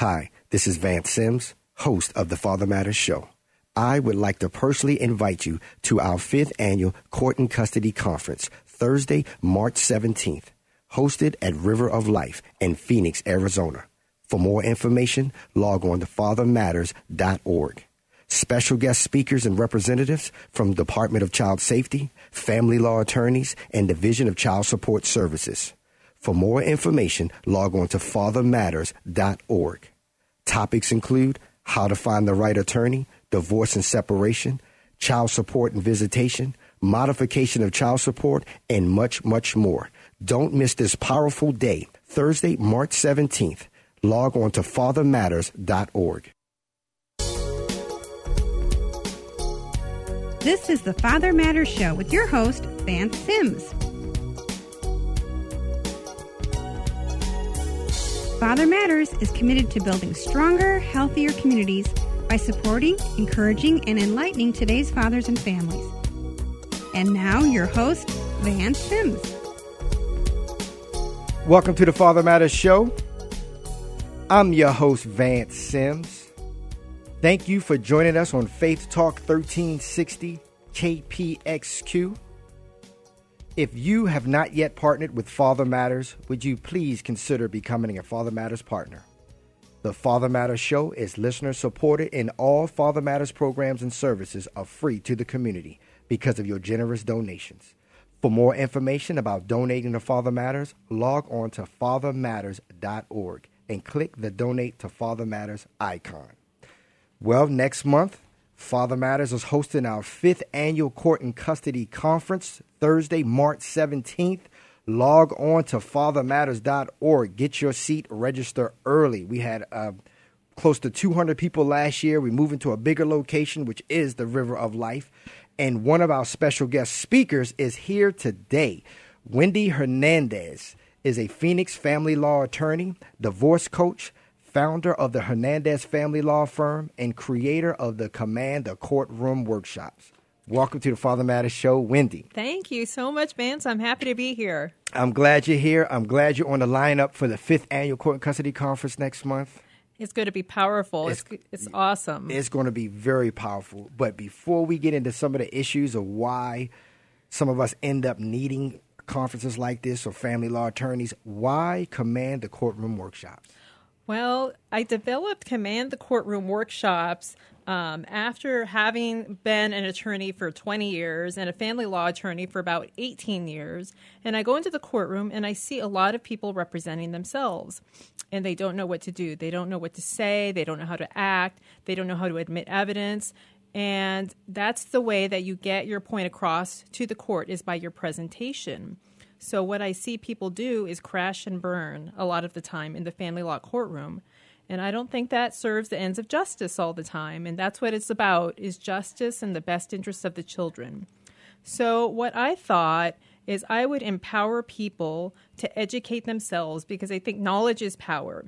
Hi, this is Vance Sims, host of the Father Matters Show. I would like to personally invite you to our fifth annual Court and Custody Conference, Thursday, March 17th, hosted at River of Life in Phoenix, Arizona. For more information, log on to fathermatters.org. Special guest speakers and representatives from Department of Child Safety, family law attorneys, and Division of Child Support Services. For more information, log on to fathermatters.org. Topics include how to find the right attorney, divorce and separation, child support and visitation, modification of child support, and much, much more. Don't miss this powerful day, Thursday, March 17th. Log on to fathermatters.org. This is the Father Matters Show with your host, Vance Sims. Father Matters is committed to building stronger, healthier communities by supporting, encouraging, and enlightening today's fathers and families. And now, your host, Vance Sims. Welcome to the Father Matters Show. I'm your host, Vance Sims. Thank you for joining us on Faith Talk 1360 KPXQ. If you have not yet partnered with Father Matters, would you please consider becoming a Father Matters partner? The Father Matters Show is listener supported, and all Father Matters programs and services are free to the community because of your generous donations. For more information about donating to Father Matters, log on to fathermatters.org and click the Donate to Father Matters icon. Well, next month, Father Matters is hosting our fifth annual Court and Custody Conference, Thursday, March 17th. Log on to fathermatters.org. Get your seat, register early. We had uh, close to 200 people last year. We moved into a bigger location, which is the River of Life. And one of our special guest speakers is here today. Wendy Hernandez is a Phoenix family law attorney, divorce coach, founder of the Hernandez Family Law Firm, and creator of the Command the Courtroom Workshops. Welcome to the Father Matters Show, Wendy. Thank you so much, Vance. I'm happy to be here. I'm glad you're here. I'm glad you're on the lineup for the fifth annual Court and Custody Conference next month. It's going to be powerful. It's, it's, it's awesome. It's going to be very powerful. But before we get into some of the issues of why some of us end up needing conferences like this or family law attorneys, why command the courtroom workshops? Well, I developed Command the Courtroom workshops um, after having been an attorney for 20 years and a family law attorney for about 18 years. And I go into the courtroom and I see a lot of people representing themselves. And they don't know what to do. They don't know what to say. They don't know how to act. They don't know how to admit evidence. And that's the way that you get your point across to the court is by your presentation. So what I see people do is crash and burn a lot of the time in the family law courtroom. And I don't think that serves the ends of justice all the time. And that's what it's about is justice and the best interests of the children. So what I thought is I would empower people to educate themselves because I think knowledge is power.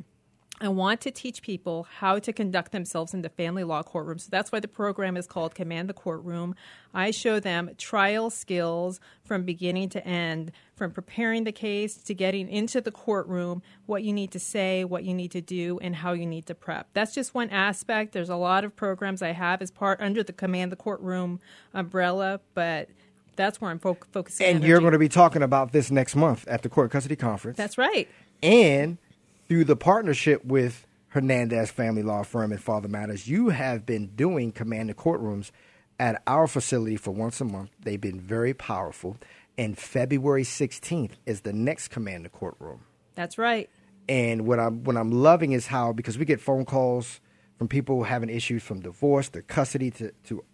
I want to teach people how to conduct themselves in the family law courtroom. So that's why the program is called Command the Courtroom. I show them trial skills from beginning to end, from preparing the case to getting into the courtroom, what you need to say, what you need to do, and how you need to prep. That's just one aspect. There's a lot of programs I have as part under the Command the Courtroom umbrella, but that's where I'm fo- focusing. And energy. you're going to be talking about this next month at the Court Custody Conference. That's right. And through the partnership with Hernandez Family Law Firm and Father Matters, you have been doing command courtrooms at our facility for once a month. They've been very powerful. And February 16th is the next command courtroom. That's right. And what I'm what I'm loving is how because we get phone calls from people having issues from divorce to custody to, to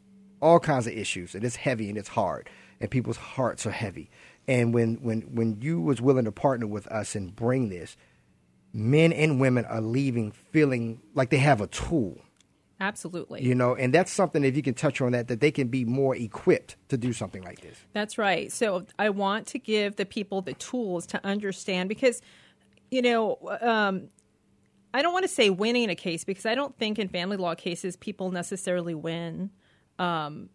all kinds of issues, and it's heavy and it's hard, and people's hearts are heavy. And when when when you was willing to partner with us and bring this, men and women are leaving feeling like they have a tool. Absolutely. You know, and that's something if you can touch on that, that they can be more equipped to do something like this. That's right. So I want to give the people the tools to understand because, you know, um, I don't want to say winning a case because I don't think in family law cases people necessarily win. Um,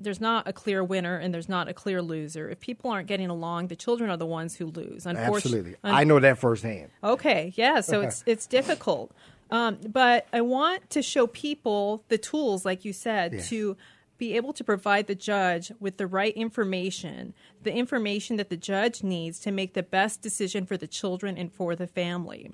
there's not a clear winner and there's not a clear loser. If people aren't getting along, the children are the ones who lose. Absolutely, un- I know that firsthand. Okay, yeah, so it's it's difficult. Um, but I want to show people the tools, like you said, Yes. to be able to provide the judge with the right information, the information that the judge needs to make the best decision for the children and for the family.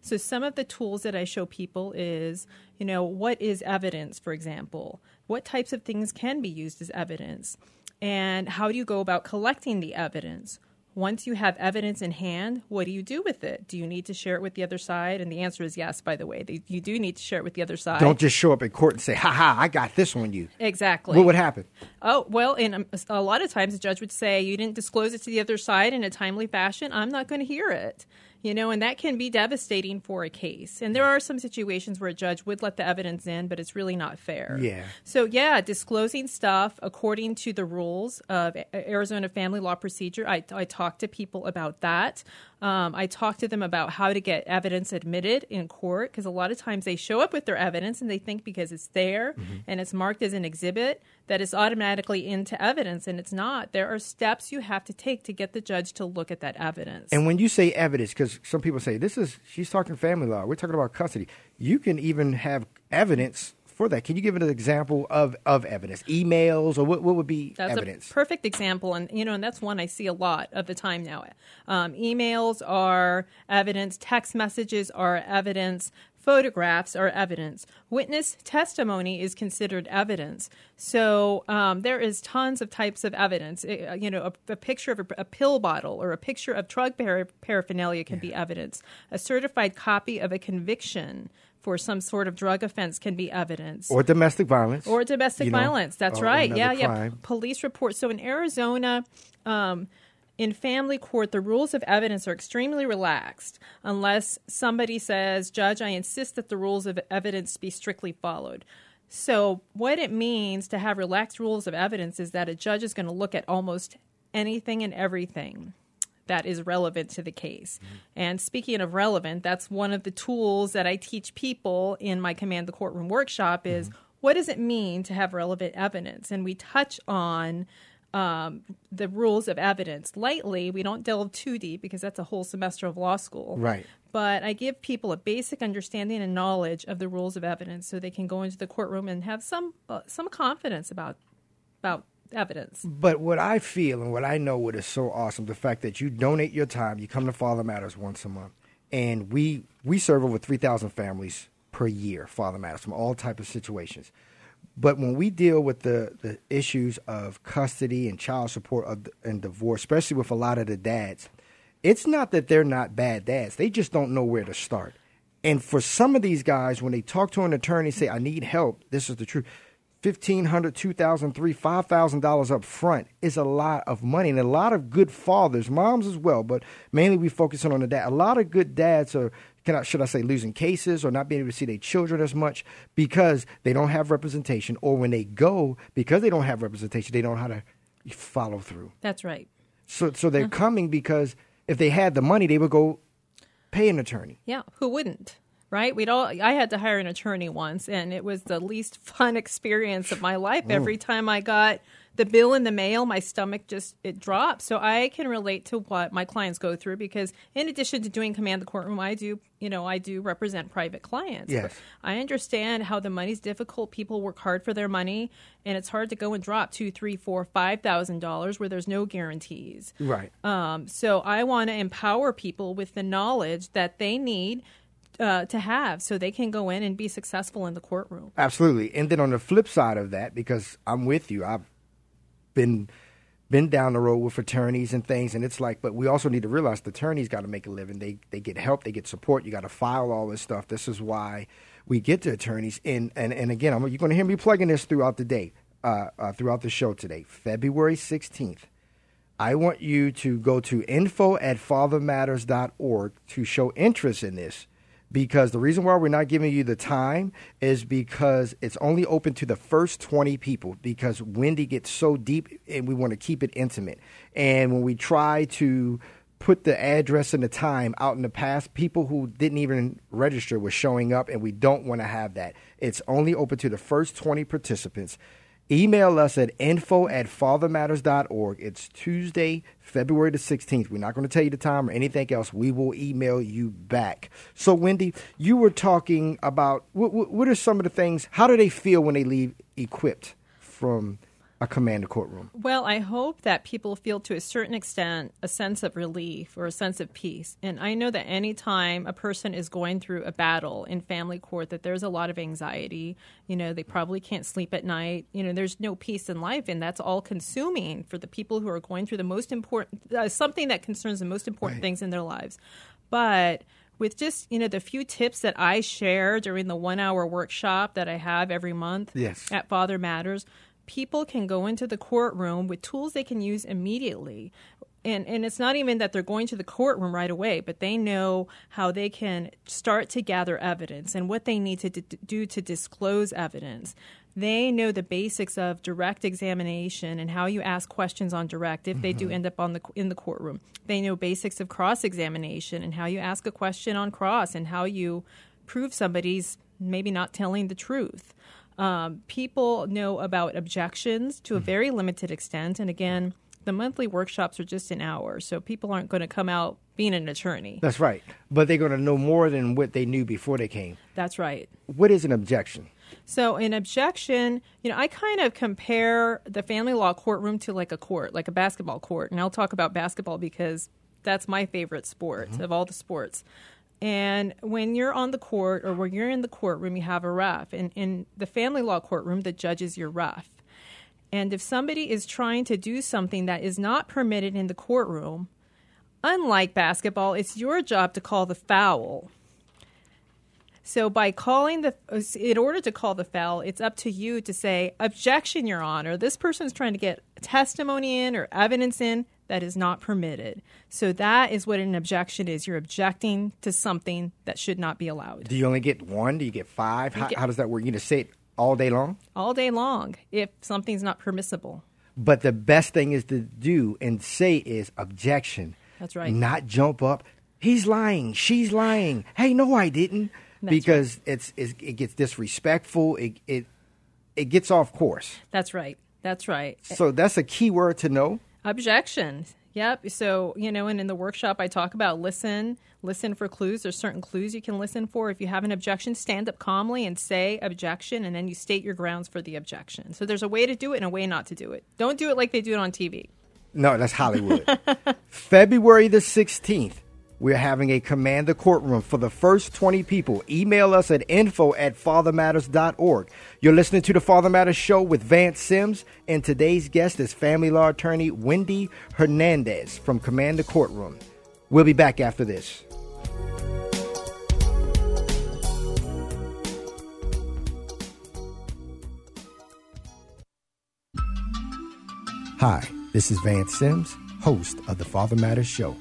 So some of the tools that I show people is, you know, what is evidence, for example? What types of things can be used as evidence? And how do you go about collecting the evidence? Once you have evidence in hand, what do you do with it? Do you need to share it with the other side? And the answer is yes, by the way. You do need to share it with the other side. Don't just show up in court and say, "Ha ha, I got this on you." exactly. What would happen? Oh, well, and um, a lot of times the judge would say, you didn't disclose it to the other side in a timely fashion. I'm not going to hear it. You know, and that can be devastating for a case. And there are some situations where a judge would let the evidence in, but it's really not fair. Yeah. So, yeah, disclosing stuff according to the rules of Arizona family law procedure, I, I talk to people about that. Um, I talk to them about how to get evidence admitted in court because a lot of times they show up with their evidence and they think because it's there and it's marked as an exhibit that it's automatically into evidence and it's not. There are steps you have to take to get the judge to look at that evidence. And when you say evidence, because some people say this is she's talking family law, we're talking about custody. You can even have evidence for that. Can you give an example of, of evidence, emails, or what, what would be That's evidence? a perfect example, and you know, and that's one I see a lot of the time now. Um, emails are evidence, text messages are evidence, photographs are evidence, witness testimony is considered evidence. So um, there is tons of types of evidence. Uh, you know, a, a picture of a, a pill bottle or a picture of drug para- paraphernalia can be evidence. A certified copy of a conviction. For some sort of drug offense can be evidence or domestic violence. or domestic you know, violence. That's right. Yeah, another yeah. Police reports. So in Arizona, um, in family court, the rules of evidence are extremely relaxed unless somebody says, Judge, I insist that the rules of evidence be strictly followed. So, what it means to have relaxed rules of evidence is that a judge is going to look at almost anything and everything that is relevant to the case. And speaking of relevant, that's one of the tools that I teach people in my Command the Courtroom workshop is what does it mean to have relevant evidence? And we touch on um, the rules of evidence lightly. We don't delve too deep because that's a whole semester of law school. Right. But I give people a basic understanding and knowledge of the rules of evidence so they can go into the courtroom and have some uh, some confidence about about evidence. But what I feel and what I know what is so awesome, the fact that you donate your time, you come to Father Matters once a month, and we we serve over three thousand families per year, Father Matters, from all type of situations. But when we deal with the, the issues of custody and child support of, and divorce, especially with a lot of the dads, it's not that they're not bad dads. They just don't know where to start. And for some of these guys, when they talk to an attorney, say, "I need help," this is the truth. Fifteen hundred, two thousand, three, five thousand dollars up front is a lot of money, and a lot of good fathers, moms as well, but mainly we focusing on the dad. A lot of good dads are, can I, should I say, losing cases or not being able to see their children as much because they don't have representation, or when they go because they don't have representation, they don't know how to follow through. That's right. So, so they're uh-huh. coming because if they had the money, they would go pay an attorney. Yeah, who wouldn't? Right? We'd all I had to hire an attorney once and it was the least fun experience of my life. Every time I got the bill in the mail, my stomach just it dropped. So I can relate to what my clients go through because in addition to doing command the courtroom, I do, you know, I do represent private clients. Yes. I understand how the money's difficult. People work hard for their money and it's hard to go and drop two, three, four, five thousand dollars where there's no guarantees. Right. Um, so I want to empower people with the knowledge that they need uh, to have so they can go in and be successful in the courtroom. Absolutely. And then on the flip side of that, because I'm with you, I've been been down the road with attorneys and things, and it's like, but we also need to realize the attorneys got to make a living. They they get help, they get support. You got to file all this stuff. This is why we get to attorneys. And and and again, I'm, you're going to hear me plugging this throughout the day, uh, uh, throughout the show today, February 16th. I want you to go to info at fathermatters.org to show interest in this because the reason why we're not giving you the time is because it's only open to the first 20 people because Wendy gets so deep and we want to keep it intimate. And when we try to put the address and the time out in the past, people who didn't even register were showing up and we don't want to have that. It's only open to the first 20 participants. Email us at info at fathermatters.org. It's Tuesday, February the 16th. We're not going to tell you the time or anything else. We will email you back. So, Wendy, you were talking about what, what are some of the things, how do they feel when they leave equipped from a command courtroom? Well, I hope that people feel to a certain extent a sense of relief or a sense of peace. And I know that anytime a person is going through a battle in family court, that there's a lot of anxiety. You know, they probably can't sleep at night. You know, there's no peace in life, and that's all consuming for the people who are going through the most important, uh, something that concerns the most important right. things in their lives. But with just you know the few tips that I share during the one hour workshop that I have every month yes. at Father Matters, people can go into the courtroom with tools they can use immediately. And, and it's not even that they're going to the courtroom right away, but they know how they can start to gather evidence and what they need to d- do to disclose evidence. They know the basics of direct examination and how you ask questions on direct if mm-hmm. they do mm-hmm. end up on the in the courtroom. They know basics of cross examination and how you ask a question on cross and how you prove somebody's maybe not telling the truth. Um, people know about objections to a mm-hmm. very limited extent. And again, the monthly workshops are just an hour, so people aren't going to come out being an attorney. That's right. But they're going to know more than what they knew before they came. That's right. What is an objection? So, an objection, you know, I kind of compare the family law courtroom to like a court, like a basketball court. And I'll talk about basketball because that's my favorite sport mm-hmm. of all the sports. And when you're on the court or when you're in the courtroom, you have a ref. And in the family law courtroom, the judge is your ref. And if somebody is trying to do something that is not permitted in the courtroom, unlike basketball, it's your job to call the foul. So by calling the, in order to call the foul, it's up to you to say, objection, Your Honor. This person is trying to get testimony in or evidence in that is not permitted. So that is what an objection is. You're objecting to something that should not be allowed. Do you only get one? Do you get five? You how, get, how, does that work? You just say it all day long? All day long if something's not permissible. But the best thing is to do and say is objection. That's right. Not jump up. He's lying. She's lying. Hey, no, I didn't. That's because right. it's, it's, it gets disrespectful. It, it it gets off course. That's right. That's right. So that's a key word to know. Objection. Yep. So, you know, and in the workshop, I talk about listen, listen for clues. There's certain clues you can listen for. If you have an objection, stand up calmly and say objection, and then you state your grounds for the objection. So there's a way to do it and a way not to do it. Don't do it like they do it on TV. No, that's Hollywood. February the 16th. We're having a command the courtroom for the first 20 people. Email us at info at fathermatters.org. You're listening to the Father Matters Show with Vance Sims, and today's guest is family law attorney Wendy Hernandez from Command the Courtroom. We'll be back after this. Hi, this is Vance Sims, host of the Father Matters Show.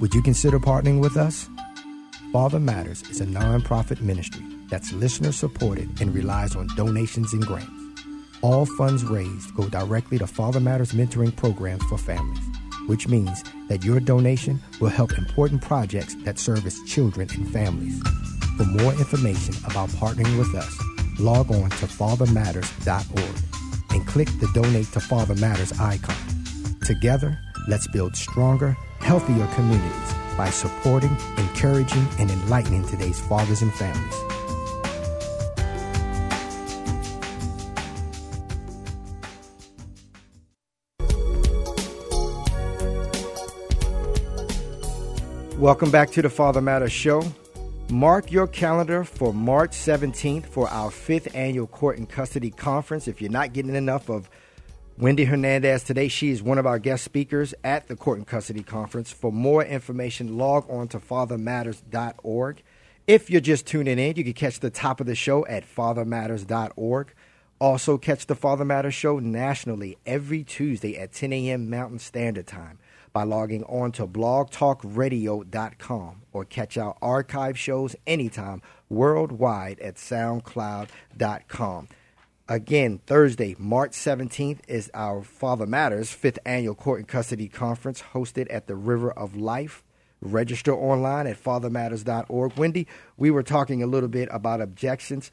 Would you consider partnering with us? Father Matters is a nonprofit ministry that's listener supported and relies on donations and grants. All funds raised go directly to Father Matters mentoring programs for families, which means that your donation will help important projects that service children and families. For more information about partnering with us, log on to fathermatters.org and click the Donate to Father Matters icon. Together, let's build stronger, healthier communities by supporting, encouraging, and enlightening today's fathers and families. Welcome back to the Father Matters Show. Mark your calendar for March 17th for our fifth annual Court and Custody Conference. If you're not getting enough of Wendy Hernandez today. She is one of our guest speakers at the Court and Custody Conference. For more information, log on to fathermatters.org. If you're just tuning in, you can catch the top of the show at fathermatters.org. Also, catch the Father Matters show nationally every Tuesday at 10 a.m. Mountain Standard Time by logging on to blogtalkradio.com or catch our archive shows anytime worldwide at soundcloud.com. Again, Thursday, March 17th is our Father Matters fifth annual court and custody conference hosted at the River of Life. Register online at fathermatters.org. Wendy, we were talking a little bit about objections.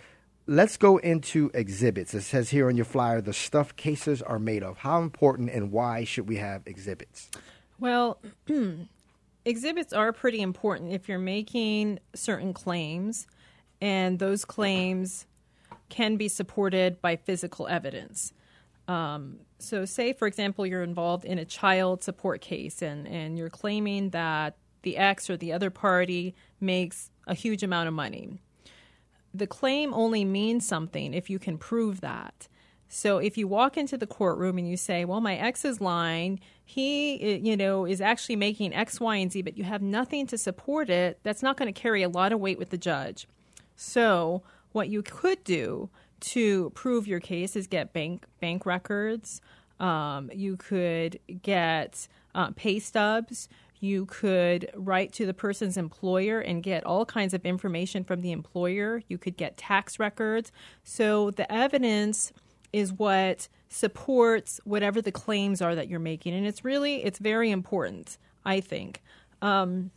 let's go into exhibits. It says here on your flyer the stuff cases are made of. How important and why should we have exhibits? Well, exhibits are pretty important if you're making certain claims, and those claims can be supported by physical evidence. Um, so, say, for example, you're involved in a child support case and, and you're claiming that the ex or the other party makes a huge amount of money. The claim only means something if you can prove that. So if you walk into the courtroom and you say, "Well, my ex is lying. He, you know, is actually making X, Y, and Z," but you have nothing to support it, that's not going to carry a lot of weight with the judge. So, what you could do to prove your case is get bank bank records. Um, you could get uh, pay stubs. You could write to the person's employer and get all kinds of information from the employer. You could get tax records. So the evidence is what supports whatever the claims are that you're making, and it's really it's very important. I think. Um,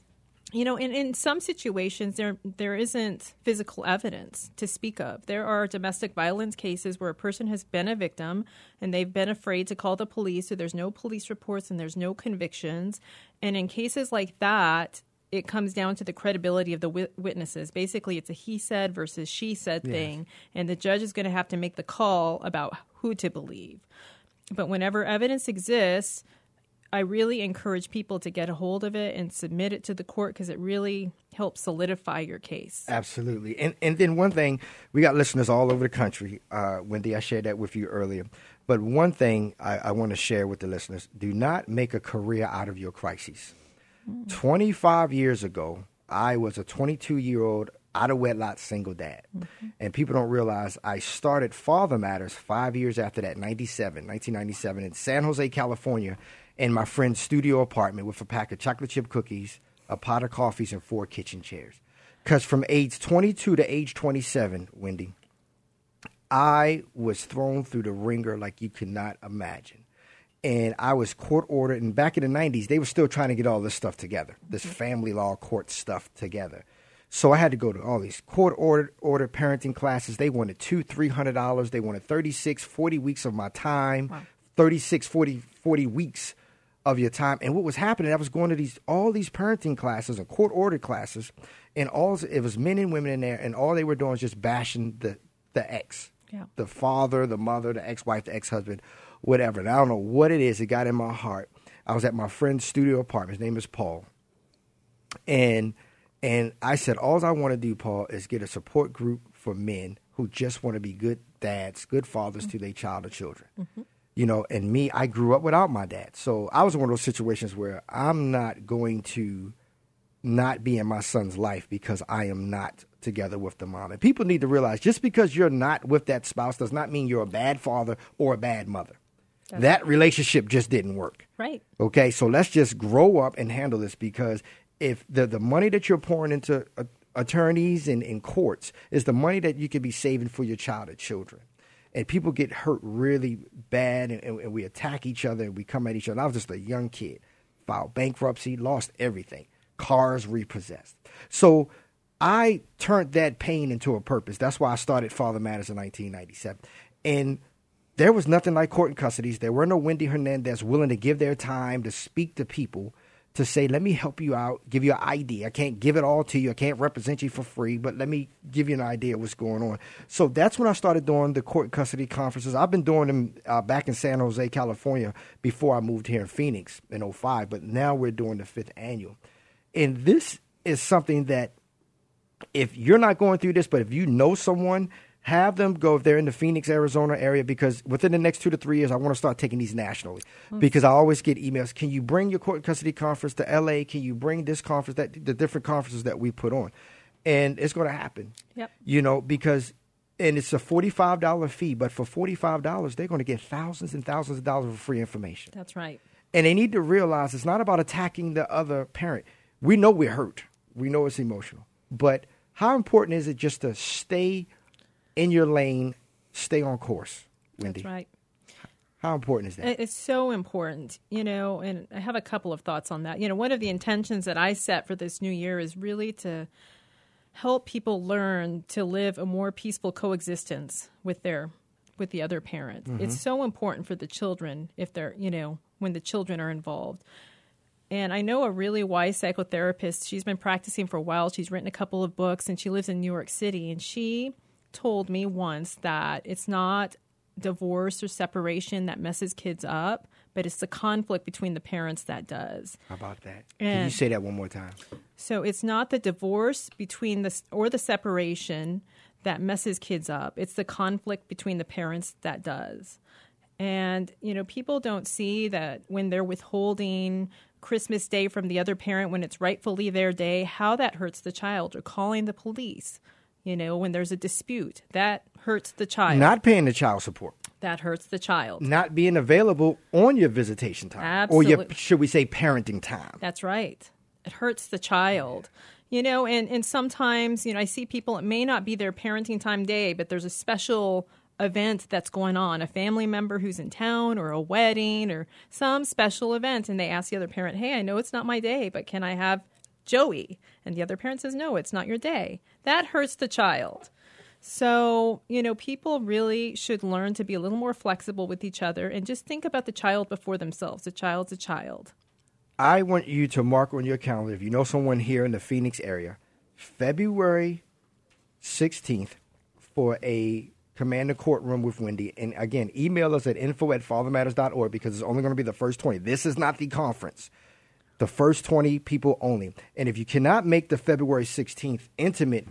you know, in, in some situations, there there isn't physical evidence to speak of. There are domestic violence cases where a person has been a victim and they've been afraid to call the police, so there's no police reports and there's no convictions. And in cases like that, it comes down to the credibility of the witnesses. Basically, it's a he said versus she said yes. thing, and the judge is going to have to make the call about who to believe. But whenever evidence exists, I really encourage people to get a hold of it and submit it to the court because it really helps solidify your case. Absolutely. And and then one thing, we got listeners all over the country. Uh, Wendy, I shared that with you earlier. But one thing I, I want to share with the listeners do not make a career out of your crises. Mm. 25 years ago, I was a 22 year old out of wedlock single dad. Mm-hmm. And people don't realize I started Father Matters five years after that, 97, 1997, in San Jose, California in my friend's studio apartment with a pack of chocolate chip cookies, a pot of coffees, and four kitchen chairs. Because from age 22 to age 27, Wendy, I was thrown through the wringer like you could not imagine. And I was court ordered. And back in the 90s, they were still trying to get all this stuff together, this mm-hmm. family law court stuff together. So I had to go to all these court ordered ordered parenting classes. They wanted two, three hundred dollars. They wanted 36, 40 weeks of my time, wow. 36, 40, 40 weeks of your time. And what was happening, I was going to these all these parenting classes and court ordered classes, and all it was men and women in there, and all they were doing was just bashing the the ex, yeah. the father, the mother, the ex wife, the ex husband, whatever. And I don't know what it is. It got in my heart. I was at my friend's studio apartment. His name is Paul, and and I said, all I want to do, Paul, is get a support group for men who just want to be good dads, good fathers mm-hmm. to their child or children. Mm-hmm you know, and me, I grew up without my dad. So I was in one of those situations where I'm not going to not be in my son's life because I am not together with the mom. And people need to realize just because you're not with that spouse does not mean you're a bad father or a bad mother. That's that relationship just didn't work. Right. Okay, so let's just grow up and handle this because if the the money that you're pouring into uh, attorneys and in courts is the money that you could be saving for your child or children and people get hurt really bad, and, and, we attack each other, and we come at each other. I was just a young kid, filed bankruptcy, lost everything, cars repossessed. So I turned that pain into a purpose. That's why I started Father Matters in 1997, and there was nothing like court and custodies. There were no Wendy Hernandez willing to give their time to speak to people to say, let me help you out, give you an idea. I can't give it all to you. I can't represent you for free, but let me give you an idea of what's going on. So that's when I started doing the court custody conferences. I've been doing them uh, back in San Jose, California, before I moved here in Phoenix in 05, but now we're doing the fifth annual. And this is something that if you're not going through this, but if you know someone have them go if they're in the Phoenix, Arizona area because within the next two to three years, I want to start taking these nationally mm-hmm. because I always get emails. Can you bring your court custody conference to LA? Can you bring this conference that the different conferences that we put on? And it's going to happen. Yep. You know because and it's a forty-five dollar fee, but for forty-five dollars, they're going to get thousands and thousands of dollars of free information. That's right. And they need to realize it's not about attacking the other parent. We know we're hurt. We know it's emotional, but how important is it just to stay in your lane, stay on course, Wendy. That's right. How important is that? It's so important, you know, and I have a couple of thoughts on that. You know, one of the intentions that I set for this new year is really to help people learn to live a more peaceful coexistence with their with the other parent. Mm-hmm. It's so important for the children if they're, you know, when the children are involved. And I know a really wise psychotherapist. She's been practicing for a while. She's written a couple of books and she lives in New York City. And she told me once that it's not divorce or separation that messes kids up, but it's the conflict between the parents that does. How about that? Can you say that one more time? So it's not the divorce between the or the separation that messes kids up. It's the conflict between the parents that does. And you know, people don't see that when they're withholding Christmas Day from the other parent when it's rightfully their day, how that hurts the child or calling the police. You know, when there's a dispute, that hurts the child. Not paying the child support, that hurts the child. not being available on your visitation time, or your should we say parenting time. That's right. It hurts the child. You know, and, and sometimes, you know, I see people, it may not be their parenting time day, but there's a special event that's going on, a family member who's in town or a wedding or some special event. And they ask the other parent, hey, I know it's not my day, but can I have Joey? And the other parent says, no, it's not your day. That hurts the child. So, you know, people really should learn to be a little more flexible with each other and just think about the child before themselves. The child's a child. I want you to mark on your calendar if you know someone here in the Phoenix area, February 16th for a Commander Courtroom with Wendy. And again, email us at info at fathermatters.org because it's only going to be the first 20. This is not the conference. The first 20 people only. And if you cannot make the February 16th intimate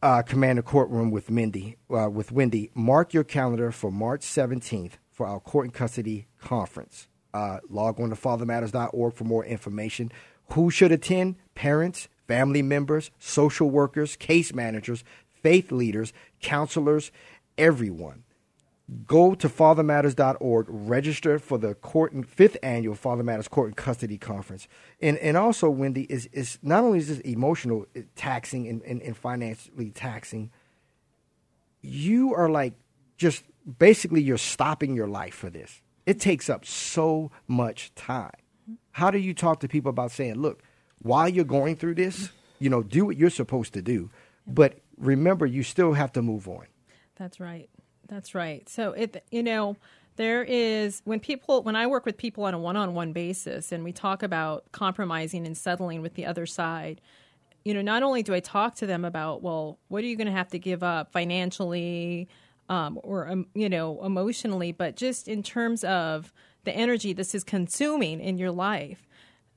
uh, Commander Courtroom with Mindy, uh, with Wendy, mark your calendar for March 17th for our court and custody conference. Uh, log on to fathermatters.org for more information. Who should attend? Parents, family members, social workers, case managers, faith leaders, counselors, everyone. Go to fathermatters.org, register for the court and fifth annual Father Matters Court and Custody Conference. And and also, Wendy, is is not only is this emotional uh, taxing and, and, and financially taxing, you are like just basically you're stopping your life for this. It takes up so much time. How do you talk to people about saying, look, while you're going through this, you know, do what you're supposed to do, but remember you still have to move on. That's right. That's right. So it you know there is when people when I work with people on a one-on-one basis and we talk about compromising and settling with the other side, you know, not only do I talk to them about well, what are you going to have to give up financially um, or um, you know emotionally, but just in terms of the energy this is consuming in your life.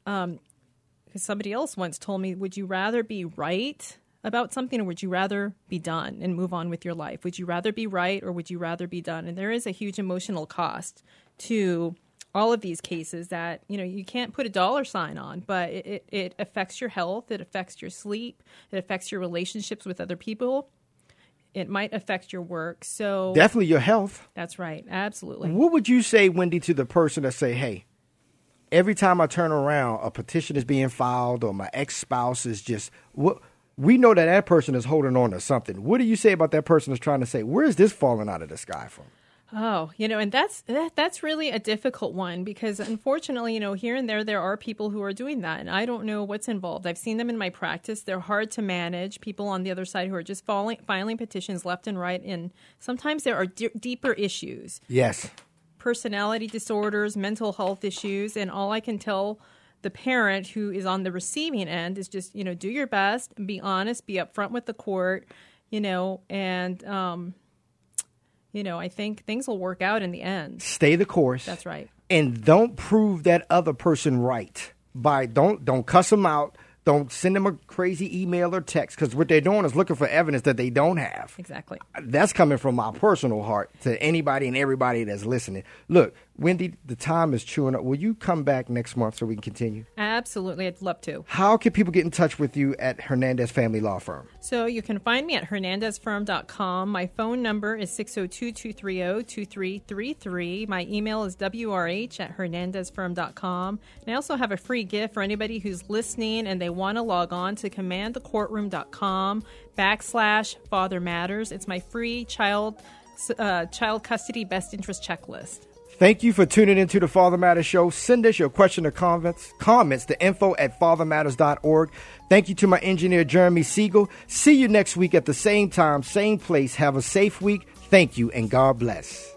Because somebody else once told me, would you rather be right about something or would you rather be done and move on with your life? Would you rather be right or would you rather be done? And there is a huge emotional cost to all of these cases that you know you can't put a dollar sign on but it, it, affects your health it affects your sleep it affects your relationships with other people it might affect your work so Definitely your health. that's right absolutely What would you say, Wendy, to the person that say, "Hey, every time I turn around, a petition is being filed, or my ex spouse is just what?" We know that that person is holding on to something. What do you say about that person that's trying to say, "Where is this falling out of the sky from?" Oh, you know, and that's that, that's really a difficult one because unfortunately, you know, here and there there are people who are doing that, and I don't know what's involved. I've seen them in my practice; they're hard to manage. People on the other side who are just filing, filing petitions left and right, and sometimes there are d- deeper issues, Yes, personality disorders, mental health issues, and all I can tell the parent who is on the receiving end is just you know do your best, be honest, be upfront with the court, you know, and um, you know, I think things will work out in the end. stay the course. That's right. and don't prove that other person right by don't don't cuss them out don't send them a crazy email or text because what they're doing is looking for evidence that they don't have Exactly. that's coming from my personal heart to anybody and everybody that's listening look wendy the time is chewing up will you come back next month so we can continue Absolutely. I'd love to. how can people get in touch with you at hernandez family law firm So you can find me at hernandezfirm.com. My phone number is 602 230 2333. My email is wrh at hernandezfirm.com. And I also have a free gift for anybody who's listening and they want to log on to commandthecourtroom.com backslash father matters. It's my free child, uh, child custody best interest checklist. Thank you for tuning into the Father Matters Show. Send us your question or comments, comments to info at fathermatters.org. Thank you to my engineer, Jeremy Siegel. See you next week at the same time, same place. Have a safe week. Thank you, and God bless.